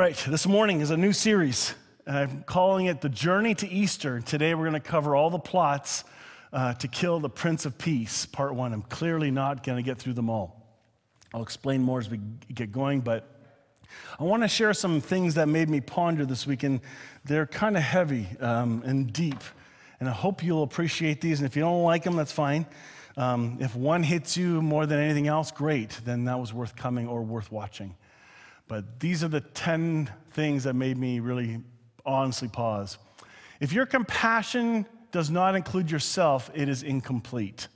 Right, this morning is a new series. I'm calling it The Journey to Easter. Today we're going to cover all the plots uh, to kill the Prince of Peace, part one. I'm clearly not going to get through them all. I'll explain more as we get going, but I want to share some things that made me ponder this week, and they're kind of heavy um, and deep. And I hope you'll appreciate these. And if you don't like them, that's fine. Um, if one hits you more than anything else, great, then that was worth coming or worth watching. But these are the 10 things that made me really honestly pause. If your compassion does not include yourself, it is incomplete.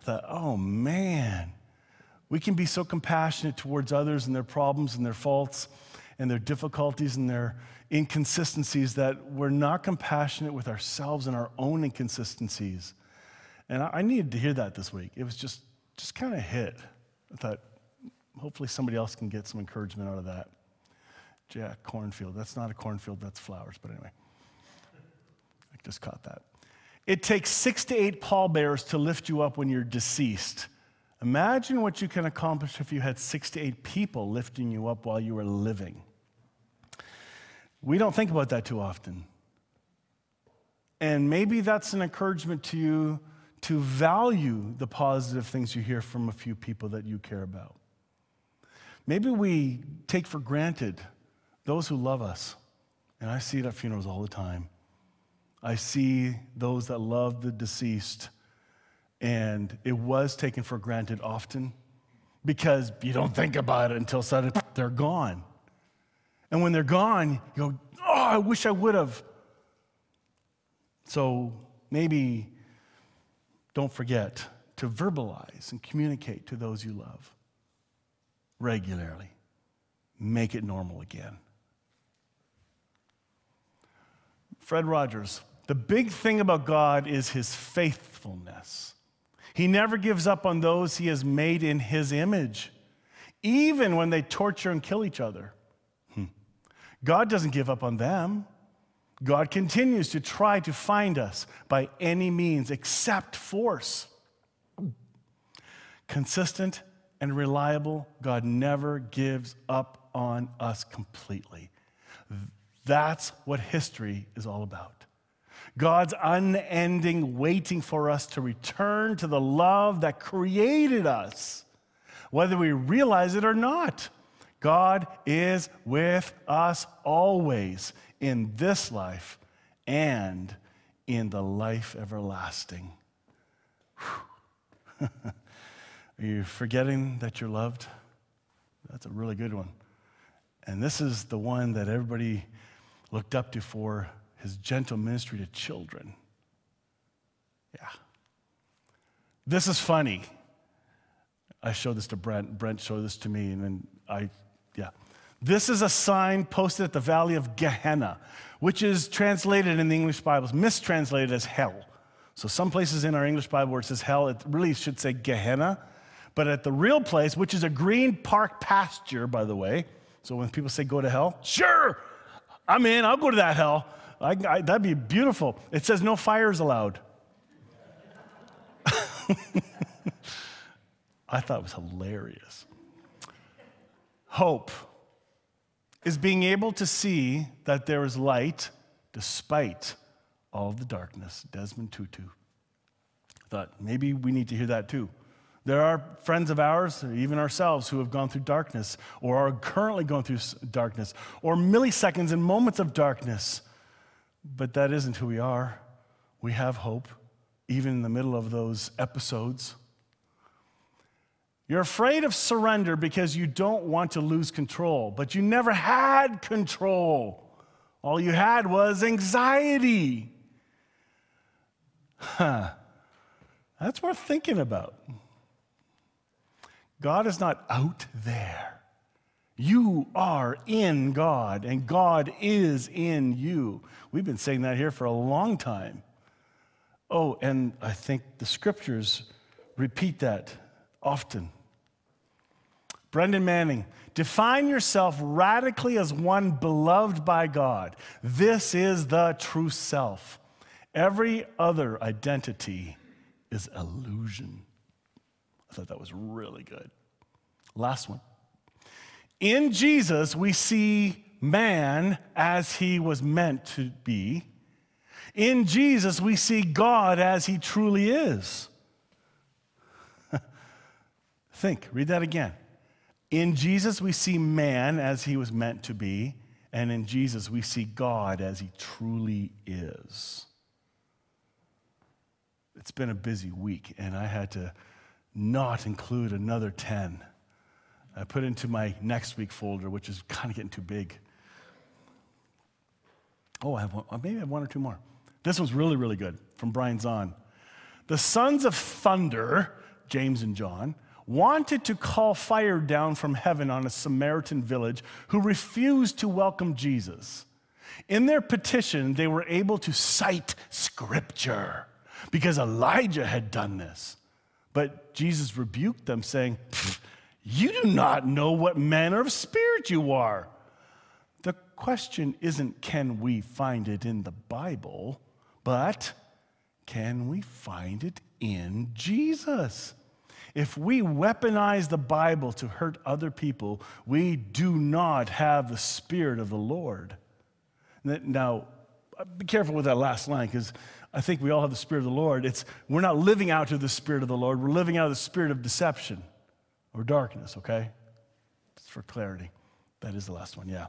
I thought, oh man, we can be so compassionate towards others and their problems and their faults and their difficulties and their inconsistencies that we're not compassionate with ourselves and our own inconsistencies. And I needed to hear that this week. It was just, just kind of hit. I thought, hopefully somebody else can get some encouragement out of that. Jack Kornfield. That's not a cornfield, that's flowers. But anyway, I just caught that. It takes six to eight pallbearers to lift you up when you're deceased. Imagine what you can accomplish if you had six to eight people lifting you up while you were living. We don't think about that too often. And maybe that's an encouragement to you to value the positive things you hear from a few people that you care about. Maybe we take for granted those who love us. And I see it at funerals all the time. I see those that love the deceased, and it was taken for granted often because you don't think about it until suddenly they're gone. And when they're gone, you go, Oh, I wish I would have. So maybe don't forget to verbalize and communicate to those you love regularly. Make it normal again. Fred Rogers, the big thing about God is his faithfulness. He never gives up on those he has made in his image, even when they torture and kill each other. Hmm. God doesn't give up on them. God continues to try to find us by any means except force. Consistent and reliable, God never gives up on us completely. That's what history is all about. God's unending waiting for us to return to the love that created us, whether we realize it or not. God is with us always in this life and in the life everlasting. Are you forgetting that you're loved? That's a really good one. And this is the one that everybody looked up to for his gentle ministry to children. Yeah. This is funny. I showed this to Brent. Brent showed this to me, and then I, yeah. This is a sign posted at the Valley of Gehenna, which is translated in the English Bibles, mistranslated as hell. So, some places in our English Bible where it says hell, it really should say Gehenna. But at the real place, which is a green park pasture, by the way, so when people say go to hell, sure, I'm in, I'll go to that hell. I, I, that'd be beautiful. It says no fires allowed. I thought it was hilarious. Hope is being able to see that there is light despite all the darkness. Desmond Tutu. I thought maybe we need to hear that too. There are friends of ours, even ourselves, who have gone through darkness or are currently going through darkness or milliseconds and moments of darkness. But that isn't who we are. We have hope, even in the middle of those episodes. You're afraid of surrender because you don't want to lose control, but you never had control. All you had was anxiety. Huh. That's worth thinking about. God is not out there. You are in God, and God is in you. We've been saying that here for a long time. Oh, and I think the scriptures repeat that often. Brennan Manning, define yourself radically as one beloved by God. This is the true self. Every other identity is illusion. I thought that was really good. Last one. In Jesus, we see man as he was meant to be. In Jesus, we see God as he truly is. Think, read that again. In Jesus, we see man as he was meant to be, and in Jesus, we see God as he truly is. It's been a busy week, and I had to not include another 10. I put into my next week folder, which is kind of getting too big. Oh, I have one, uh, maybe I have one or two more. This one's really, really good from Brian Zahnd. The sons of thunder, James and John, wanted to call fire down from heaven on a Samaritan village who refused to welcome Jesus. In their petition, they were able to cite scripture because Elijah had done this. But Jesus rebuked them, saying, You do not know what manner of spirit you are. The question isn't, Can we find it in the Bible? But can we find it in Jesus? If we weaponize the Bible to hurt other people, we do not have the Spirit of the Lord. Now, uh, be careful with that last line because I think we all have the Spirit of the Lord. It's, we're not living out of the Spirit of the Lord, we're living out of the spirit of deception or darkness, okay? Just for clarity. That is the last one, yeah.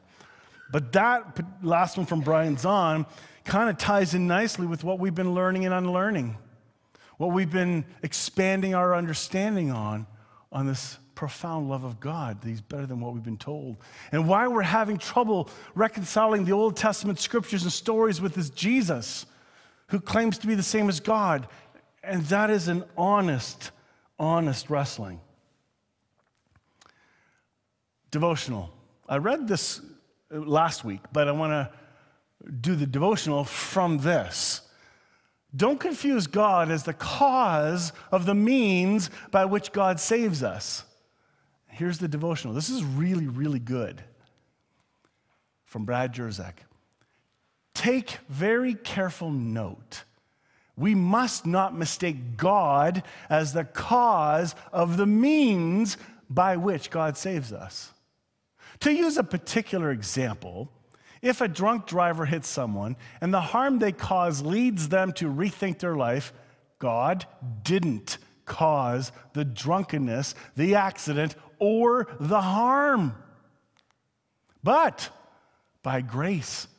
But that last one from Brian Zahnd kind of ties in nicely with what we've been learning and unlearning, what we've been expanding our understanding on, on this profound love of God that He's better than what we've been told, and why we're having trouble reconciling the Old Testament scriptures and stories with this Jesus who claims to be the same as God. And that is an honest, honest wrestling. Devotional. I read this uh, last week, but I want to do the devotional from this. Don't confuse God as the cause of the means by which God saves us. Here's the devotional. This is really, really good from Brad Jersak. Take very careful note. We must not mistake God as the cause of the means by which God saves us. To use a particular example, if a drunk driver hits someone and the harm they cause leads them to rethink their life, God didn't cause the drunkenness, the accident, or the harm. But by grace,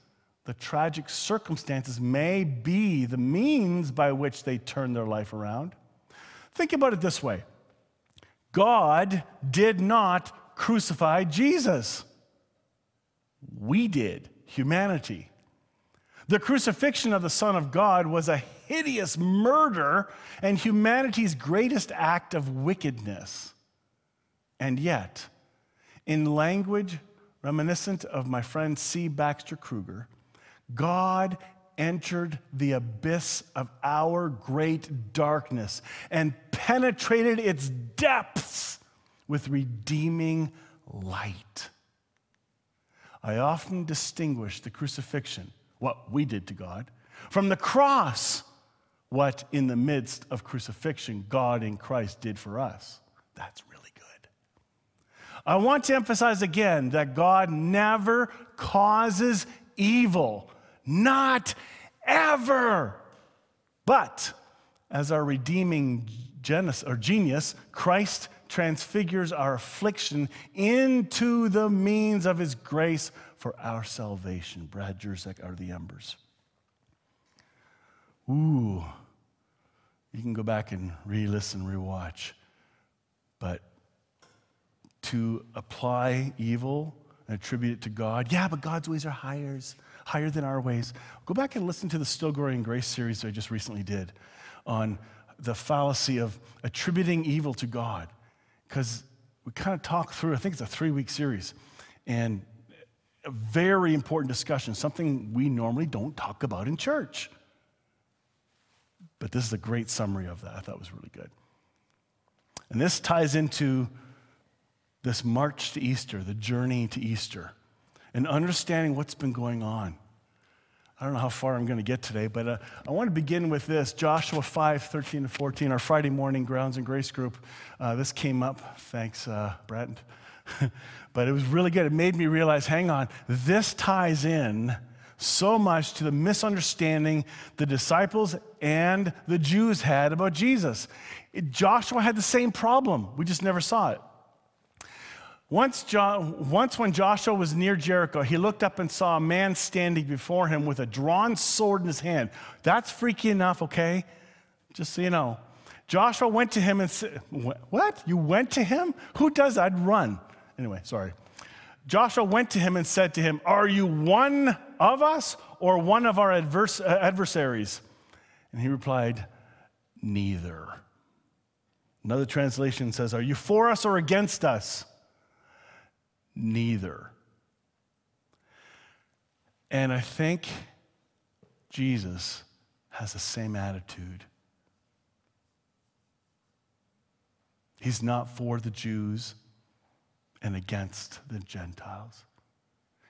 the tragic circumstances may be the means by which they turn their life around. Think about it this way God did not crucify Jesus, we did humanity. The crucifixion of the Son of God was a hideous murder and humanity's greatest act of wickedness. And yet, in language reminiscent of my friend C. Baxter Kruger, God entered the abyss of our great darkness and penetrated its depths with redeeming light. I often distinguish the crucifixion, what we did to God, from the cross, what in the midst of crucifixion God in Christ did for us. That's really good. I want to emphasize again that God never causes evil, not ever. But as our redeeming genius, or genius, Christ transfigures our affliction into the means of his grace for our salvation. Brad Jersak are the embers. Ooh, you can go back and re listen, re-watch. But to apply evil and attribute it to God, yeah, but God's ways are higher, higher than our ways. Go back and listen to the Still Growing Grace series I just recently did on the fallacy of attributing evil to God because we kind of talked through, I think it's a three week series, and a very important discussion, something we normally don't talk about in church. But this is a great summary of that. I thought was really good. And this ties into this march to Easter, the journey to Easter, and understanding what's been going on. I don't know how far I'm going to get today, but uh, I want to begin with this Joshua 5 13 and 14, our Friday morning Grounds and Grace group. Uh, this came up. Thanks, uh, but it was really good. It made me realize hang on, this ties in so much to the misunderstanding the disciples and the Jews had about Jesus. Joshua had the same problem, we just never saw it. Once, jo- once, when Joshua was near Jericho, he looked up and saw a man standing before him with a drawn sword in his hand. That's freaky enough, okay? Just so you know. Joshua went to him and said, What? You went to him? Who does that? I'd run. Anyway, sorry. Joshua went to him and said to him, Are you one of us or one of our advers- uh, adversaries? And he replied, Neither. Another translation says, Are you for us or against us? Neither. And I think Jesus has the same attitude. He's not for the Jews and against the Gentiles.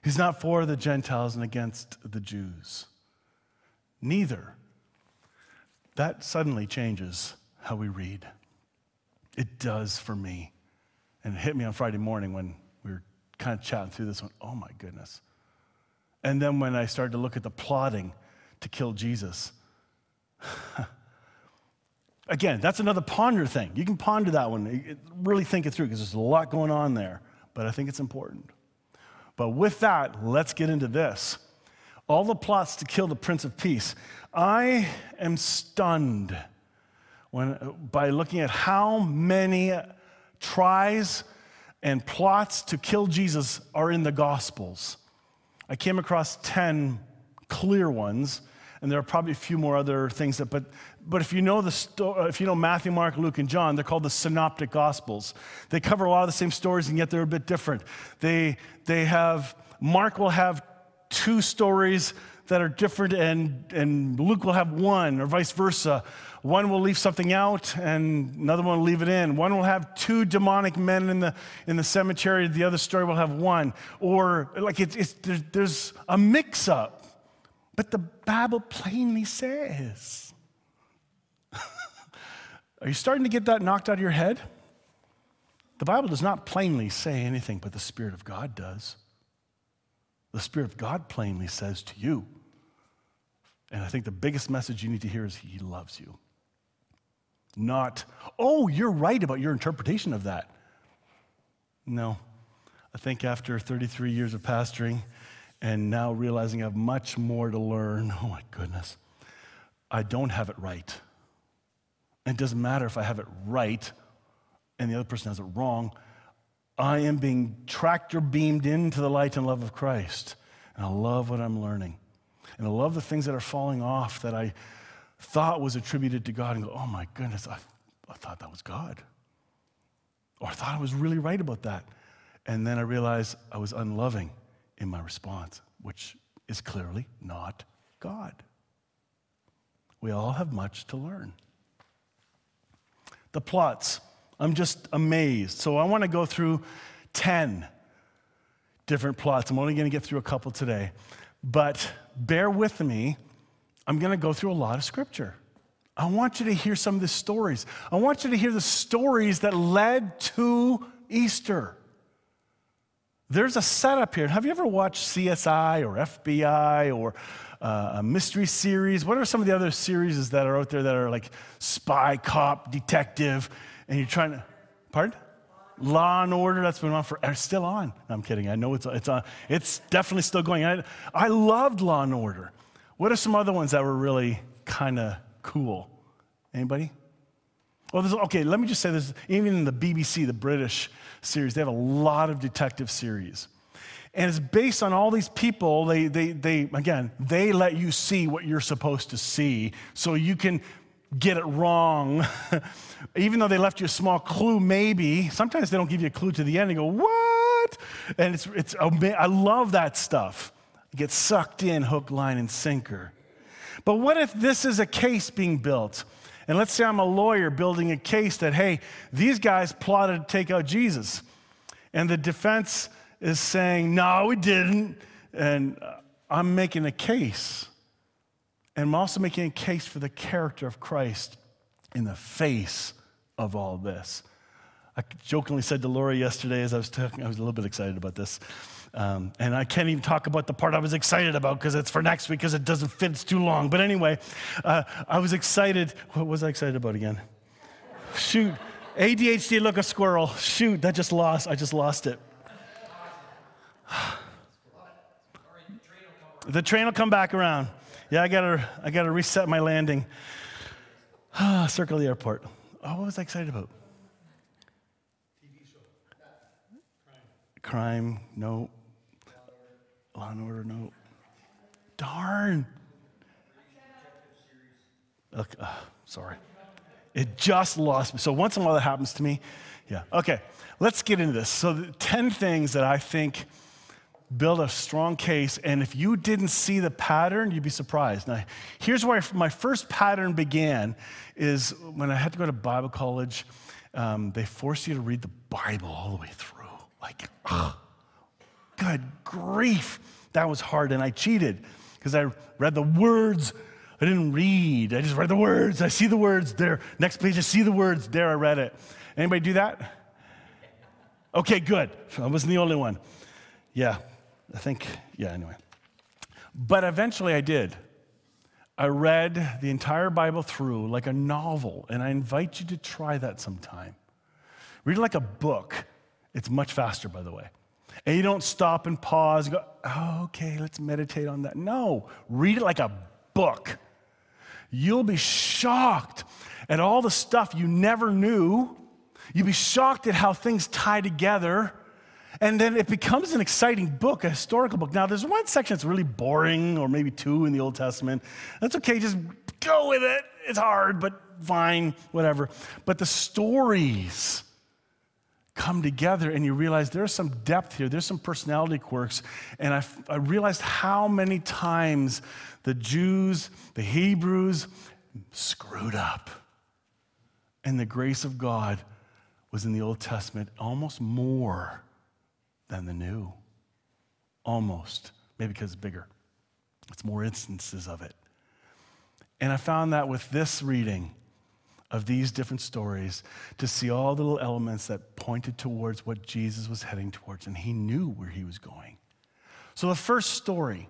He's not for the Gentiles and against the Jews. Neither. That suddenly changes how we read. It does for me. And it hit me on Friday morning when kind of chatting through this one. Oh my goodness. And then when I started to look at the plotting to kill Jesus, again, that's another ponder thing. You can ponder that one, really think it through because there's a lot going on there, but I think it's important. But with that, let's get into this. All the plots to kill the Prince of Peace. I am stunned when, by looking at how many tries and plots to kill Jesus are in the Gospels. I came across 10 clear ones, and there are probably a few more other things that, but, but if you know the sto- uh, if you know Matthew, Mark, Luke, and John, they're called the synoptic gospels. They cover a lot of the same stories, and yet they're a bit different. They, they have, Mark will have two stories that are different, and, and Luke will have one, or vice versa. One will leave something out, and another one will leave it in. One will have two demonic men in the, in the cemetery, the other story will have one. Or, like, it's, there's a mix up. But the Bible plainly says. Are you starting to get that knocked out of your head? The Bible does not plainly say anything, but the Spirit of God does. The Spirit of God plainly says to you, and I think the biggest message you need to hear is He loves you. Not, oh, you're right about your interpretation of that. No. I think after 33 years of pastoring and now realizing I have much more to learn, oh my goodness, I don't have it right. It doesn't matter if I have it right and the other person has it wrong. I am being tractor beamed into the light and love of Christ. And I love what I'm learning. And I love the things that are falling off that I thought was attributed to God and go, oh my goodness, I, I thought that was God. Or I thought I was really right about that. And then I realized I was unloving in my response, which is clearly not God. We all have much to learn. The plots, I'm just amazed. So I want to go through 10 different plots. I'm only going to get through a couple today. But bear with me I'm going to go through a lot of scripture. I want you to hear some of the stories. I want you to hear the stories that led to Easter. There's a setup here. Have you ever watched CSI or FBI or uh, a mystery series? What are some of the other series that are out there that are like spy, cop, detective, and you're trying to, pardon? Law and Order, that's been on for, it's still on. I'm kidding. I know it's, it's on. It's definitely still going. I, I loved Law and Order. What are some other ones that were really kind of cool? Anybody? Well, okay, let me just say this. Even in the BBC, the British series, they have a lot of detective series. And it's based on all these people. They, they, they, again, they let you see what you're supposed to see so you can get it wrong. Even though they left you a small clue, maybe, sometimes they don't give you a clue to the end. You go, what? And it's, it's, I love that stuff get sucked in hook, line, and sinker. But what if this is a case being built? And let's say I'm a lawyer building a case that, hey, these guys plotted to take out Jesus. And the defense is saying, no, we didn't. And uh, I'm making a case. And I'm also making a case for the character of Christ in the face of all this. I jokingly said to Laura yesterday as I was talking, I was a little bit excited about this. Um, and I can't even talk about the part I was excited about because it's for next week because it doesn't fit, it's too long. But anyway, uh, I was excited. What was I excited about again? Shoot. ADHD, look a squirrel. Shoot, that just lost. I just lost it. the train will come back around. Yeah, I gotta, I gotta reset my landing. Circle the airport. Oh, what was I excited about? TV show. Crime, no. Law and Order, no. Darn. Uh, sorry. It just lost me. So once in a while that happens to me. Yeah. Okay. Let's get into this. So, the 10 things that I think build a strong case. And if you didn't see the pattern, you'd be surprised. Now, here's where my first pattern began is when I had to go to Bible college, um, they force you to read the Bible all the way through. Like, ugh, good grief. That was hard. And I cheated because I read the words. I didn't read. I just read the words. I see the words there. Next page, I see the words. There, I read it. Anybody do that? Okay, good. I wasn't the only one. Yeah, I think, yeah, anyway. But eventually I did. I read the entire Bible through like a novel, and I invite you to try that sometime. Read it like a book. It's much faster, by the way. And you don't stop and pause and go, oh, okay, let's meditate on that. No, read it like a book. You'll be shocked at all the stuff you never knew. You'll be shocked at how things tie together. And then it becomes an exciting book, a historical book. Now, there's one section that's really boring, or maybe two in the Old Testament. That's okay, just go with it. It's hard, but fine, whatever. But the stories, come together and you realize there's some depth here, there's some personality quirks. And I, I realized how many times the Jews, the Hebrews, screwed up. And the grace of God was in the Old Testament almost more than the New. Almost. Maybe because it's bigger. It's more instances of it. And I found that with this reading, of these different stories to see all the little elements that pointed towards what Jesus was heading towards, and he knew where he was going. So the first story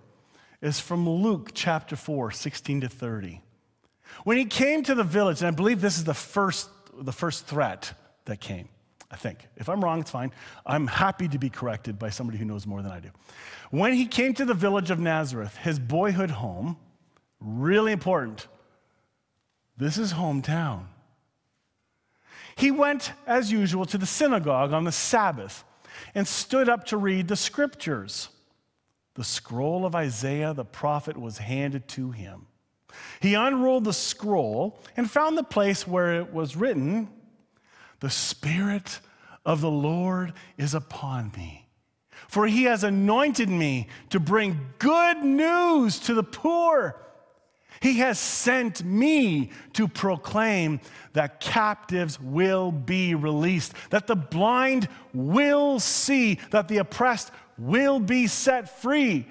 is from Luke chapter 4, 16 to 30. When he came to the village, and I believe this is the first, the first threat that came, I think. If I'm wrong, it's fine. I'm happy to be corrected by somebody who knows more than I do. When he came to the village of Nazareth, his boyhood home, really important, this is hometown. He went, as usual, to the synagogue on the Sabbath and stood up to read the scriptures. The scroll of Isaiah the prophet was handed to him. He unrolled the scroll and found the place where it was written, The Spirit of the Lord is upon me, for he has anointed me to bring good news to the poor. He has sent me to proclaim that captives will be released, that the blind will see, that the oppressed will be set free,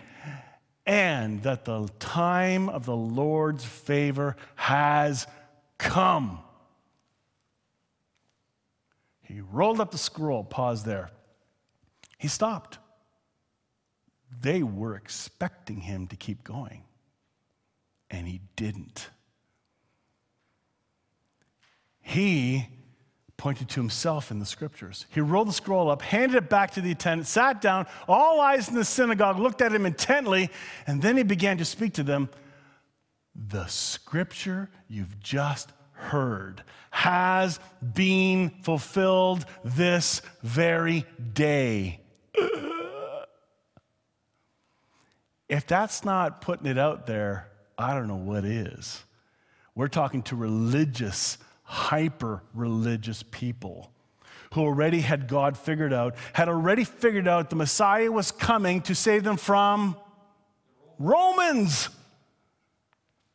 and that the time of the Lord's favor has come. He rolled up the scroll, paused there. He stopped. They were expecting him to keep going and he didn't. He pointed to himself in the scriptures. He rolled the scroll up, handed it back to the attendant, sat down, all eyes in the synagogue looked at him intently, and then he began to speak to them. The scripture you've just heard has been fulfilled this very day. If that's not putting it out there, I don't know what is. We're talking to religious, hyper religious people who already had God figured out, had already figured out the Messiah was coming to save them from Romans.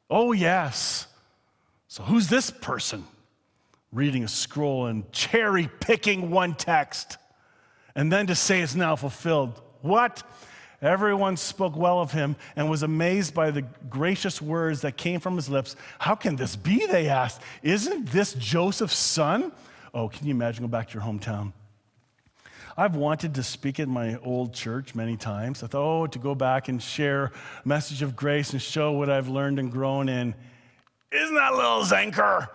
Oh, yes. So, who's this person reading a scroll and cherry picking one text and then to say it's now fulfilled? What? Everyone spoke well of him and was amazed by the gracious words that came from his lips. How can this be? They asked. Isn't this Joseph's son? Oh, can you imagine going back to your hometown? I've wanted to speak at my old church many times. I thought, oh, to go back and share a message of grace and show what I've learned and grown in. Isn't that little Zenker?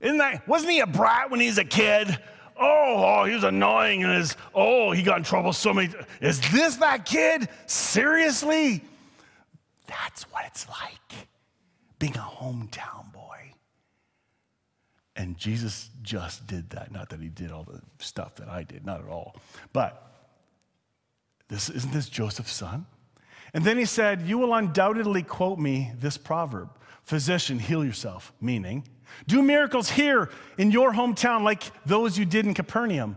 Isn't that, wasn't he a brat when he was a kid? Oh, oh, he was annoying and his, oh, he got in trouble so many. Is this that kid? Seriously? That's what it's like being a hometown boy. And Jesus just did that. Not that he did all the stuff that I did, not at all. But this, isn't this Joseph's son? And then he said, You will undoubtedly quote me this proverb Physician, heal yourself, meaning, do miracles here in your hometown like those you did in Capernaum.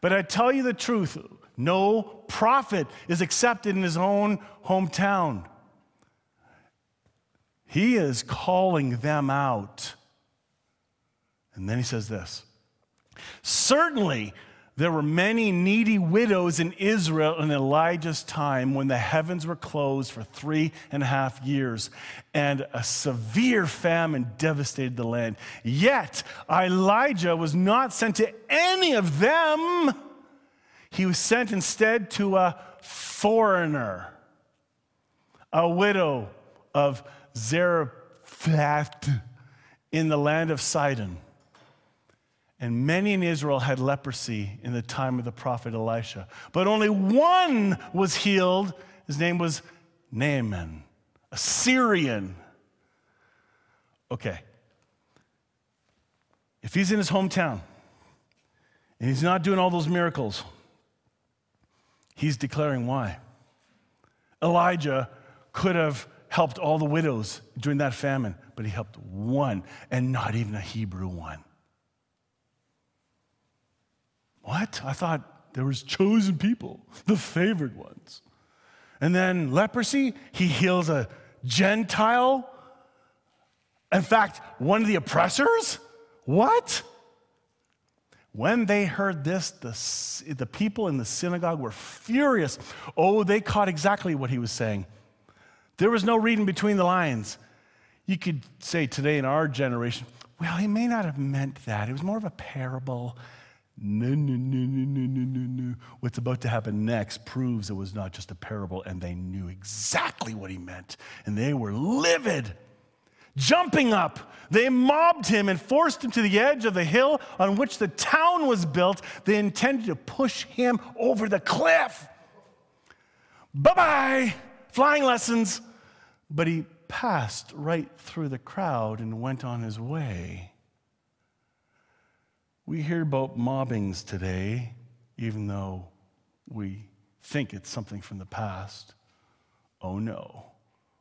But I tell you the truth no prophet is accepted in his own hometown. He is calling them out. And then he says this Certainly, there were many needy widows in Israel in Elijah's time when the heavens were closed for three and a half years and a severe famine devastated the land. Yet, Elijah was not sent to any of them. He was sent instead to a foreigner, a widow of Zarephath in the land of Sidon. And many in Israel had leprosy in the time of the prophet Elisha. But only one was healed. His name was Naaman, a Syrian. Okay. If he's in his hometown and he's not doing all those miracles, he's declaring why. Elijah could have helped all the widows during that famine, but he helped one, and not even a Hebrew one. What? I thought there was chosen people, the favored ones. And then leprosy, he heals a Gentile. In fact, one of the oppressors? What? When they heard this, the, the people in the synagogue were furious. Oh, they caught exactly what he was saying. There was no reading between the lines. You could say today in our generation, well, he may not have meant that. It was more of a parable. No, no, no, no, no, no, no. What's about to happen next proves it was not just a parable, and they knew exactly what he meant. And they were livid. Jumping up, they mobbed him and forced him to the edge of the hill on which the town was built. They intended to push him over the cliff. Bye bye, flying lessons. But he passed right through the crowd and went on his way. We hear about mobbings today, even though we think it's something from the past. Oh no,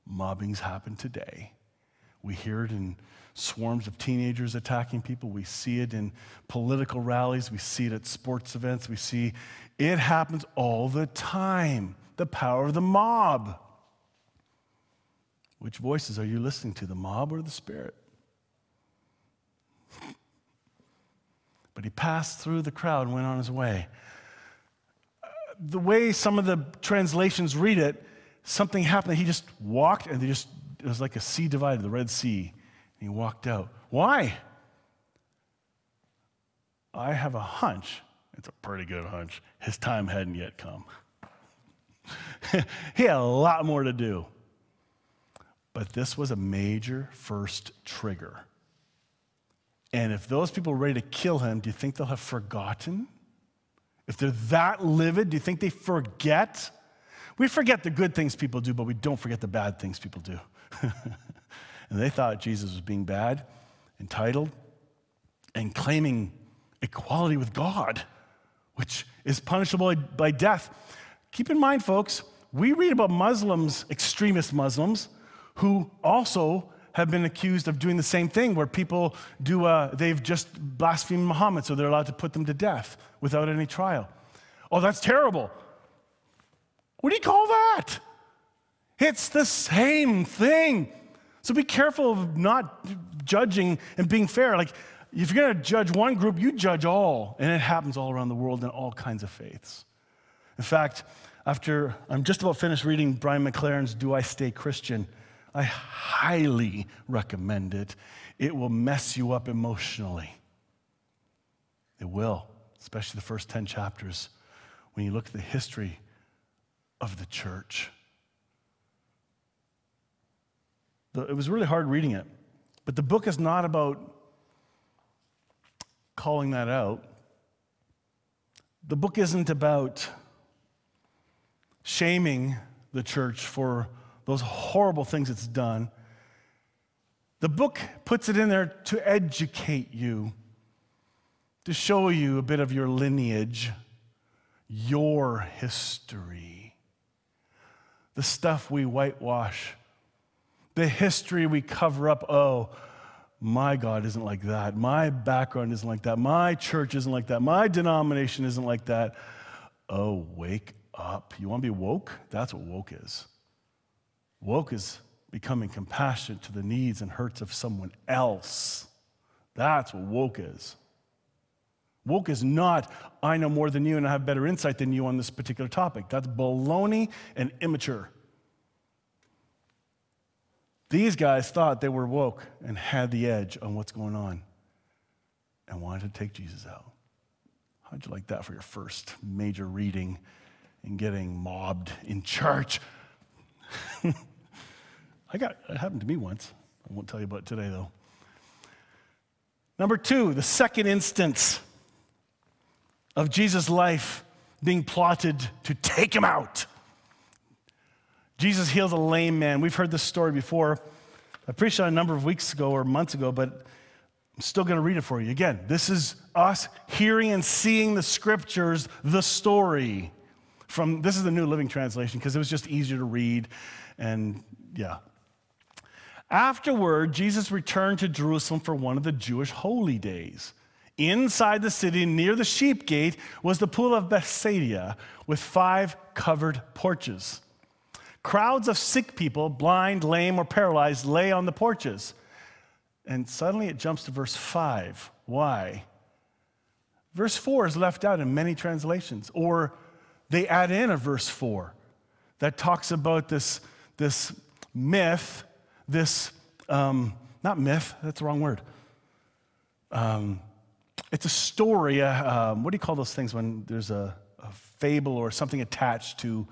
mobbings happen today. We hear it in swarms of teenagers attacking people. We see it in political rallies. We see it at sports events. We see it happens all the time. The power of the mob. Which voices are you listening to, the mob or the spirit? But he passed through the crowd and went on his way. The way some of the translations read it, something happened. He just walked, and they just, it was like a sea divided, the Red Sea. And he walked out. Why? I have a hunch, it's a pretty good hunch, his time hadn't yet come. he had a lot more to do. But this was a major first trigger. And if those people are ready to kill him, do you think they'll have forgotten? If they're that livid, do you think they forget? We forget the good things people do, but we don't forget the bad things people do. and they thought Jesus was being bad, entitled, and claiming equality with God, which is punishable by death. Keep in mind, folks, we read about Muslims, extremist Muslims, who also have been accused of doing the same thing where people do, uh, they've just blasphemed Muhammad, so they're allowed to put them to death without any trial. Oh, that's terrible. What do you call that? It's the same thing. So be careful of not judging and being fair. Like, if you're going to judge one group, you judge all. And it happens all around the world in all kinds of faiths. In fact, after I'm just about finished reading Brian McLaren's Do I Stay Christian? I highly recommend it. It will mess you up emotionally. It will, especially the first 10 chapters when you look at the history of the church. It was really hard reading it, but the book is not about calling that out. The book isn't about shaming the church for those horrible things it's done. The book puts it in there to educate you, to show you a bit of your lineage, your history, the stuff we whitewash, the history we cover up. Oh, my God isn't like that. My background isn't like that. My church isn't like that. My denomination isn't like that. Oh, wake up. You want to be woke? That's what woke is. Woke is becoming compassionate to the needs and hurts of someone else. That's what woke is. Woke is not, I know more than you and I have better insight than you on this particular topic. That's baloney and immature. These guys thought they were woke and had the edge on what's going on and wanted to take Jesus out. How'd you like that for your first major reading and getting mobbed in church? I got it happened to me once. I won't tell you about today though. Number two, the second instance of Jesus' life being plotted to take him out. Jesus heals a lame man. We've heard this story before. I preached on a number of weeks ago or months ago, but I'm still going to read it for you. Again, this is us hearing and seeing the scriptures, the story. From this is the New Living Translation because it was just easier to read, and yeah. Afterward, Jesus returned to Jerusalem for one of the Jewish holy days. Inside the city, near the sheep gate, was the pool of Bethsaida with five covered porches. Crowds of sick people, blind, lame, or paralyzed, lay on the porches. And suddenly it jumps to verse 5. Why? Verse 4 is left out in many translations, or they add in a verse 4 that talks about this, this myth, this, um, not myth, that's the wrong word. Um, it's a story. Uh, um, what do you call those things when there's a, a fable or something attached to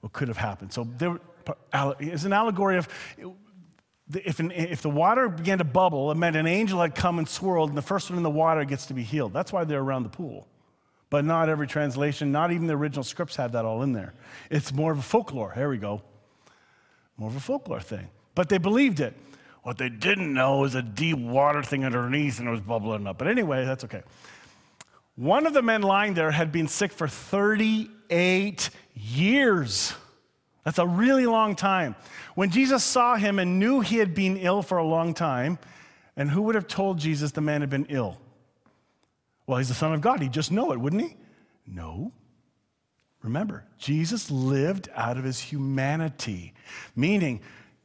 what could have happened. So there is an allegory of if, an, if the water began to bubble, it meant an angel had come and swirled, and the first one in the water gets to be healed. That's why they're around the pool. But not every translation, not even the original scripts have that all in there. It's more of a folklore. Here we go. More of a folklore thing. But they believed it. What they didn't know is a deep water thing underneath and it was bubbling up. But anyway, that's okay. One of the men lying there had been sick for 38 years. That's a really long time. When Jesus saw him and knew he had been ill for a long time, and who would have told Jesus the man had been ill? Well, he's the Son of God. He'd just know it, wouldn't he? No. Remember, Jesus lived out of his humanity, meaning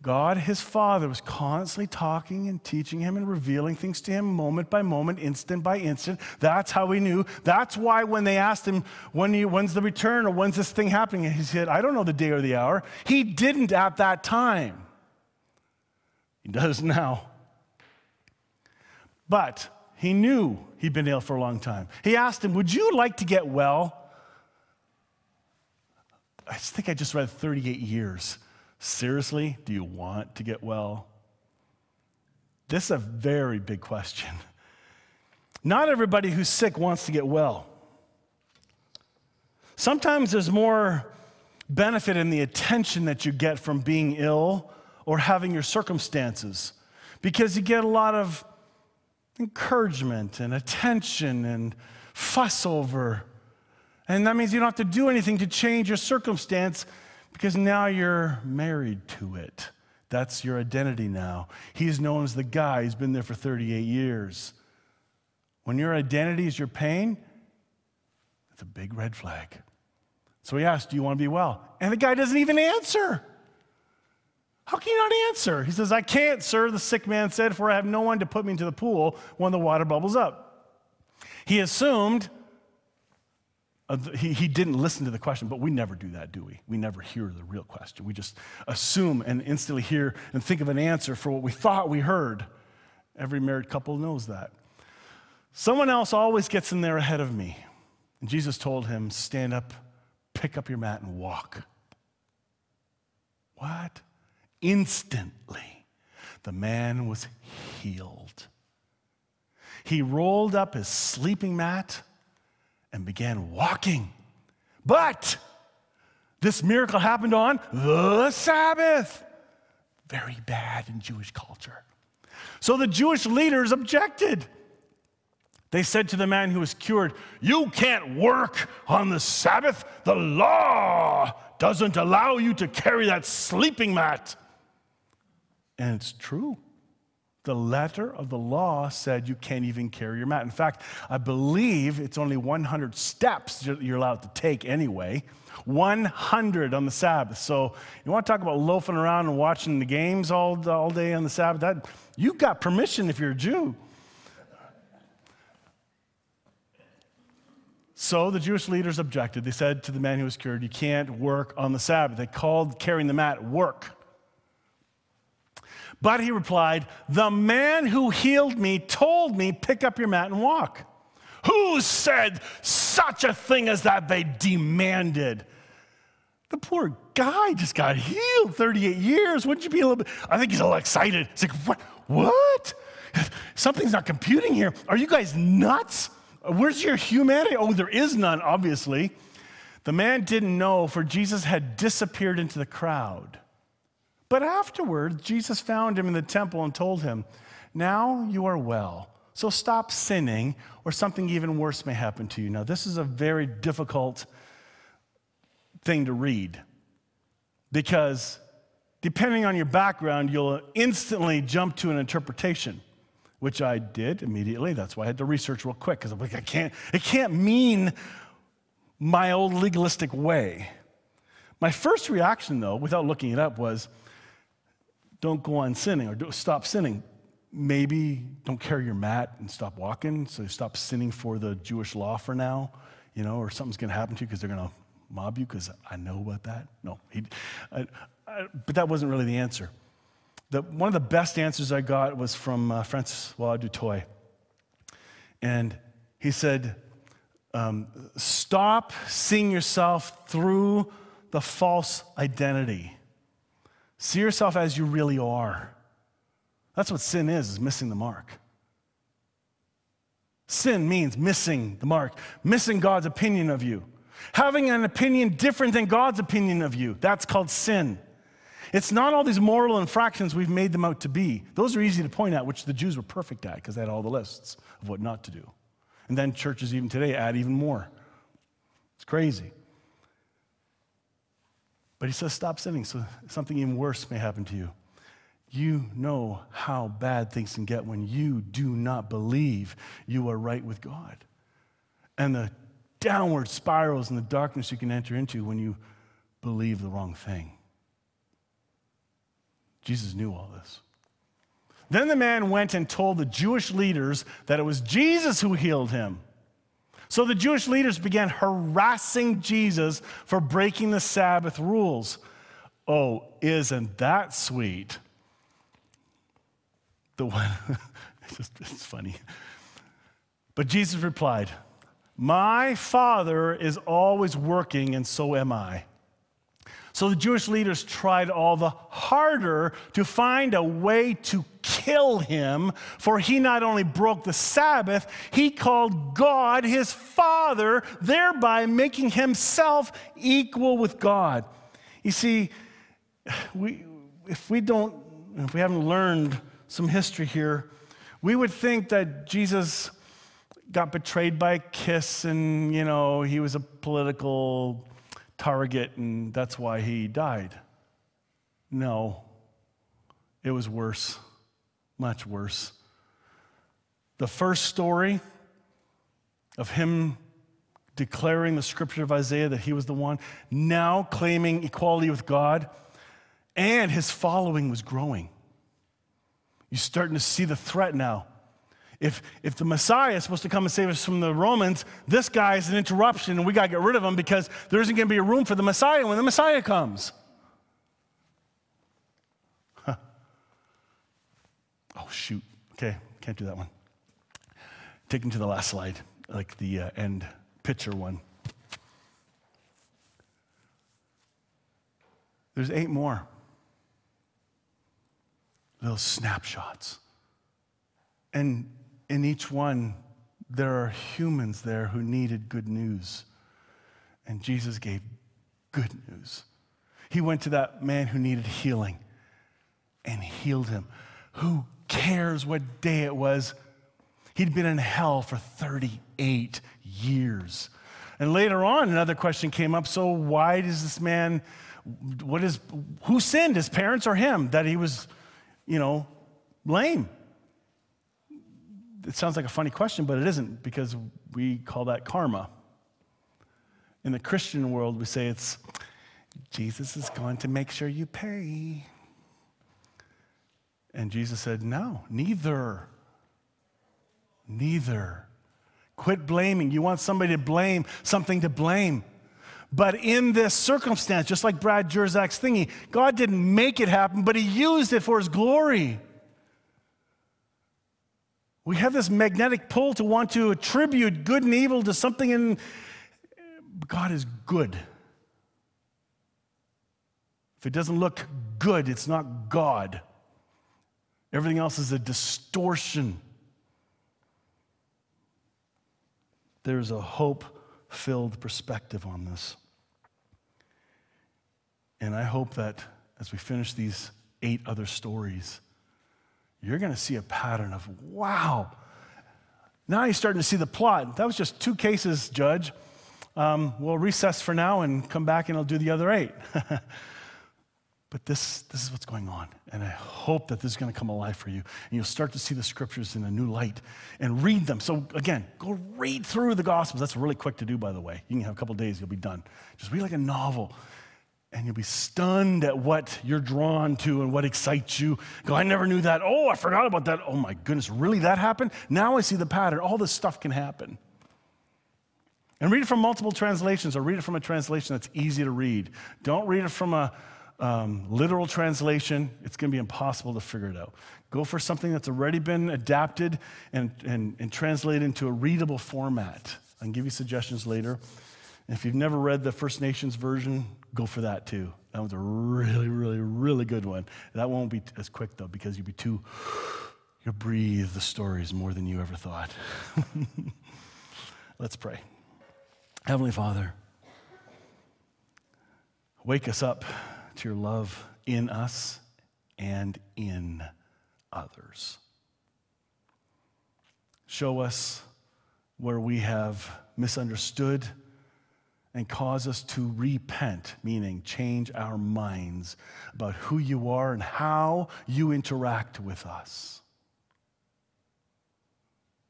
God, his Father, was constantly talking and teaching him and revealing things to him moment by moment, instant by instant. That's how he knew. That's why when they asked him, when you, when's the return or when's this thing happening, he said, I don't know the day or the hour. He didn't at that time. He does now. But he knew he'd been ill for a long time. He asked him, Would you like to get well? I think I just read 38 years. Seriously, do you want to get well? This is a very big question. Not everybody who's sick wants to get well. Sometimes there's more benefit in the attention that you get from being ill or having your circumstances because you get a lot of encouragement and attention and fuss over. And that means you don't have to do anything to change your circumstance because now you're married to it. That's your identity now. He's known as the guy who's been there for 38 years. When your identity is your pain, it's a big red flag. So he asked, Do you want to be well? And the guy doesn't even answer. How can you not answer? He says, I can't, sir, the sick man said, for I have no one to put me into the pool when the water bubbles up. He assumed he, he didn't listen to the question, but we never do that, do we? We never hear the real question. We just assume and instantly hear and think of an answer for what we thought we heard. Every married couple knows that. Someone else always gets in there ahead of me. And Jesus told him, Stand up, pick up your mat, and walk. What? Instantly, the man was healed. He rolled up his sleeping mat and began walking. But this miracle happened on the Sabbath. Very bad in Jewish culture. So the Jewish leaders objected. They said to the man who was cured, You can't work on the Sabbath. The law doesn't allow you to carry that sleeping mat. And it's true. The letter of the law said you can't even carry your mat. In fact, I believe it's only 100 steps you're allowed to take anyway. 100 on the Sabbath. So you want to talk about loafing around and watching the games all, all day on the Sabbath? That, you got permission if you're a Jew. So the Jewish leaders objected. They said to the man who was cured, You can't work on the Sabbath. They called carrying the mat work. But he replied, The man who healed me told me, Pick up your mat and walk. Who said such a thing as that? They demanded. The poor guy just got healed 38 years. Wouldn't you be a little bit? I think he's a little excited. It's like, what? What? Something's not computing here. Are you guys nuts? Where's your humanity? Oh, there is none, obviously. The man didn't know, for Jesus had disappeared into the crowd. But afterward, Jesus found him in the temple and told him, Now you are well. So stop sinning, or something even worse may happen to you. Now, this is a very difficult thing to read because depending on your background, you'll instantly jump to an interpretation, which I did immediately. That's why I had to research real quick because I'm like, I can't, it can't mean my old legalistic way. My first reaction, though, without looking it up, was don't go on sinning or stop sinning. Maybe don't carry your mat and stop walking, so you stop sinning for the Jewish law for now, you know, or something's going to happen to you because they're going to mob you because I know about that. No, he, I, I, but that wasn't really the answer. The, one of the best answers I got was from uh, Francois du Toit. And he said, um, Stop seeing yourself through the false identity. See yourself as you really are. That's what sin is, is missing the mark. Sin means missing the mark, missing God's opinion of you, having an opinion different than God's opinion of you. That's called sin. It's not all these moral infractions we've made them out to be. Those are easy to point out, which the Jews were perfect at because they had all the lists of what not to do. And then churches, even today, add even more. It's crazy. But he says, stop sinning so something even worse may happen to you. You know how bad things can get when you do not believe you are right with God. And the downward spirals and the darkness you can enter into when you believe the wrong thing. Jesus knew all this. Then the man went and told the Jewish leaders that it was Jesus who healed him. So the Jewish leaders began harassing Jesus for breaking the Sabbath rules. Oh, isn't that sweet? The one, it's, just, it's funny. But Jesus replied, My Father is always working, and so am I. So the Jewish leaders tried all the harder to find a way to kill him, for he not only broke the Sabbath, he called God his Father, thereby making himself equal with God. You see, we, if we don't, if we haven't learned some history here, we would think that Jesus got betrayed by a kiss and, you know, he was a political target and that's why he died. No, it was worse, much worse. The first story of him declaring the scripture of Isaiah that he was the one, now claiming equality with God, and his following was growing. You're starting to see the threat now. If, if the Messiah is supposed to come and save us from the Romans, this guy is an interruption and we got to get rid of him because there isn't going to be a room for the Messiah when the Messiah comes. Huh. Oh, shoot. Okay, can't do that one. Take them to the last slide, like the uh, end picture one. There's eight more little snapshots. And in each one, there are humans there who needed good news. And Jesus gave good news. He went to that man who needed healing and healed him. Who cares what day it was? He'd been in hell for 38 years. And later on, another question came up so, why does this man, what is, who sinned, his parents or him, that he was, you know, lame? It sounds like a funny question, but it isn't because we call that karma. In the Christian world, we say it's Jesus is going to make sure you pay. And Jesus said, No, neither. Neither. Quit blaming. You want somebody to blame, something to blame. But in this circumstance, just like Brad Jersak's thingy, God didn't make it happen, but He used it for His glory. We have this magnetic pull to want to attribute good and evil to something, and God is good. If it doesn't look good, it's not God. Everything else is a distortion. There's a hope filled perspective on this. And I hope that as we finish these eight other stories, you're going to see a pattern of wow. Now you're starting to see the plot. That was just two cases, Judge. Um, we'll recess for now and come back and I'll do the other eight. But this, this is what's going on. And I hope that this is going to come alive for you. And you'll start to see the scriptures in a new light and read them. So, again, go read through the Gospels. That's really quick to do, by the way. You can have a couple days, you'll be done. Just read like a novel. And you'll be stunned at what you're drawn to and what excites you. Go, I never knew that. Oh, I forgot about that. Oh, my goodness, really that happened? Now I see the pattern. All this stuff can happen. And read it from multiple translations or read it from a translation that's easy to read. Don't read it from a um, literal translation, it's going to be impossible to figure it out. Go for something that's already been adapted and, and, and translated into a readable format. I can give you suggestions later. And if you've never read the First Nations version, go for that too. That one's a really, really, really good one. That won't be as quick though, because you'll be too, you'll breathe the stories more than you ever thought. Let's pray. Heavenly Father, wake us up to your love in us and in others. Show us where we have misunderstood and cause us to repent, meaning change our minds about who you are and how you interact with us.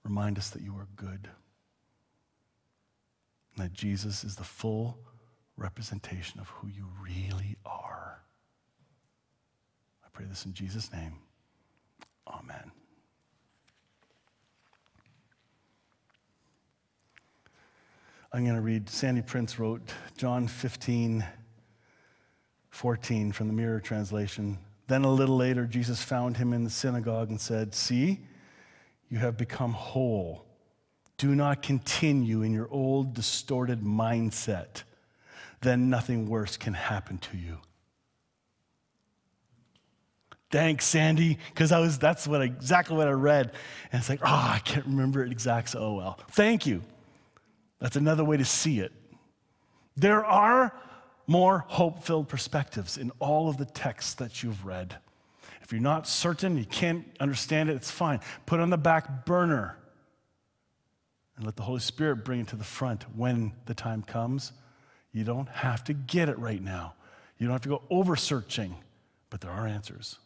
Remind us that you are good, and that Jesus is the full representation of who you really are. I pray this in Jesus' name. Amen. I'm going to read, Sandy Prince wrote John 15, 14 from the Mirror Translation. Then a little later, Jesus found him in the synagogue and said, See, you have become whole. Do not continue in your old distorted mindset then nothing worse can happen to you. Thanks, Sandy, because I was that's what I, exactly what I read. And it's like, oh, I can't remember it exactly. Oh well. Thank you. That's another way to see it. There are more hope-filled perspectives in all of the texts that you've read. If you're not certain, you can't understand it, it's fine. Put it on the back burner and let the Holy Spirit bring it to the front when the time comes you don't have to get it right now. You don't have to go over searching, but there are answers.